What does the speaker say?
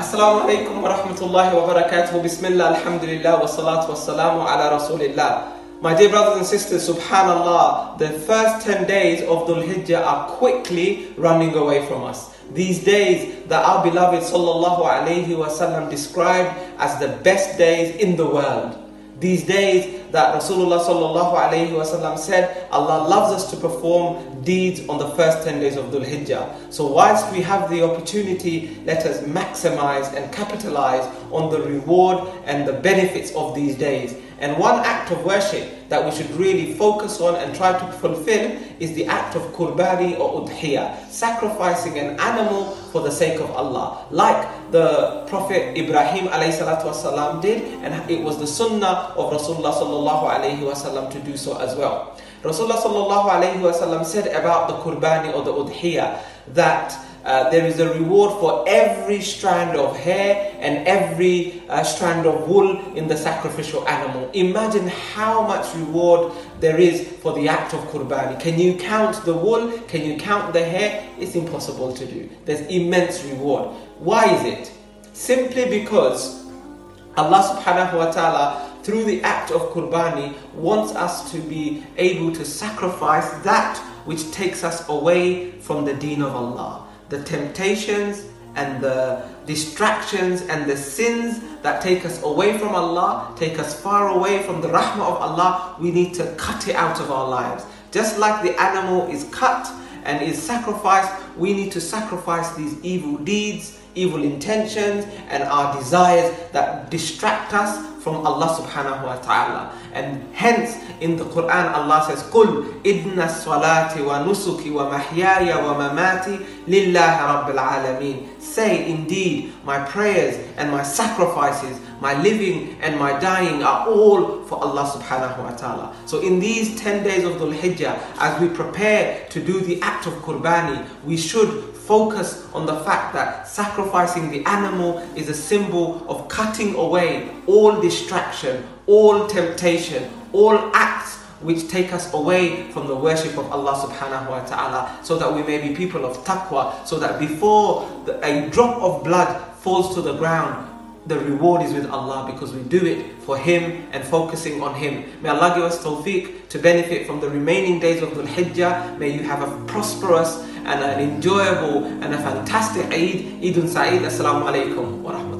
Assalamu alaikum wa rahmatullahi wa barakatuh. Bismillah, alhamdulillah, wa salatu wa salamu ala rasulillah. My dear brothers and sisters, subhanallah, the first 10 days of Dhul Hijjah are quickly running away from us. These days that our beloved sallallahu alayhi wasallam described as the best days in the world. These days that Rasulullah sallallahu wasallam said, Allah loves us to perform deeds on the first 10 days of Dhul Hijjah. So whilst we have the opportunity, let us maximize and capitalize on the reward and the benefits of these days. And one act of worship that we should really focus on and try to fulfill is the act of qurbani or udhiyah, sacrificing an animal for the sake of Allah. Like the Prophet Ibrahim والسلام, did, and it was the sunnah of Rasulullah sallallahu alayhi wasallam to do so as well. Rasulullah sallallahu alayhi wasallam said about the qurbani or the udhiyah that uh, there is a reward for every strand of hair and every uh, strand of wool in the sacrificial animal. Imagine how much reward there is for the act of qurbani. Can you count the wool? Can you count the hair? It's impossible to do. There's immense reward. Why is it? Simply because Allah subhanahu wa ta'ala through the act of qurbani wants us to be able to sacrifice that which takes us away from the deen of Allah the temptations and the distractions and the sins that take us away from Allah, take us far away from the rahmah of Allah, we need to cut it out of our lives. Just like the animal is cut and is sacrificed, we need to sacrifice these evil deeds, evil intentions, and our desires that distract us from Allah subhanahu wa ta'ala. And hence in the Quran Allah says, قُلْ إِنَّ الصَّلَاةِ وَنُسُكِ وَمَحْيَايَ وَمَمَاتِ لِلَّهِ رَبِّ الْعَالَمِينَ Say indeed, my prayers and my sacrifices, my living and my dying are all for Allah subhanahu wa ta'ala. So in these 10 days of Dhul Hijjah, as we prepare to do the act of Qurbani, we should focus on the fact that sacrificing the animal is a symbol of cutting away all distraction, all temptation, all acts which take us away from the worship of Allah subhanahu wa ta'ala so that we may be people of taqwa so that before the, a drop of blood falls to the ground the reward is with Allah because we do it for Him and focusing on Him. May Allah give us tawfiq to benefit from the remaining days of Dhul Hijjah. May you have a prosperous and an enjoyable and a fantastic Eid. Eid Sa'id. Assalamu alaikum wa rahmatullahi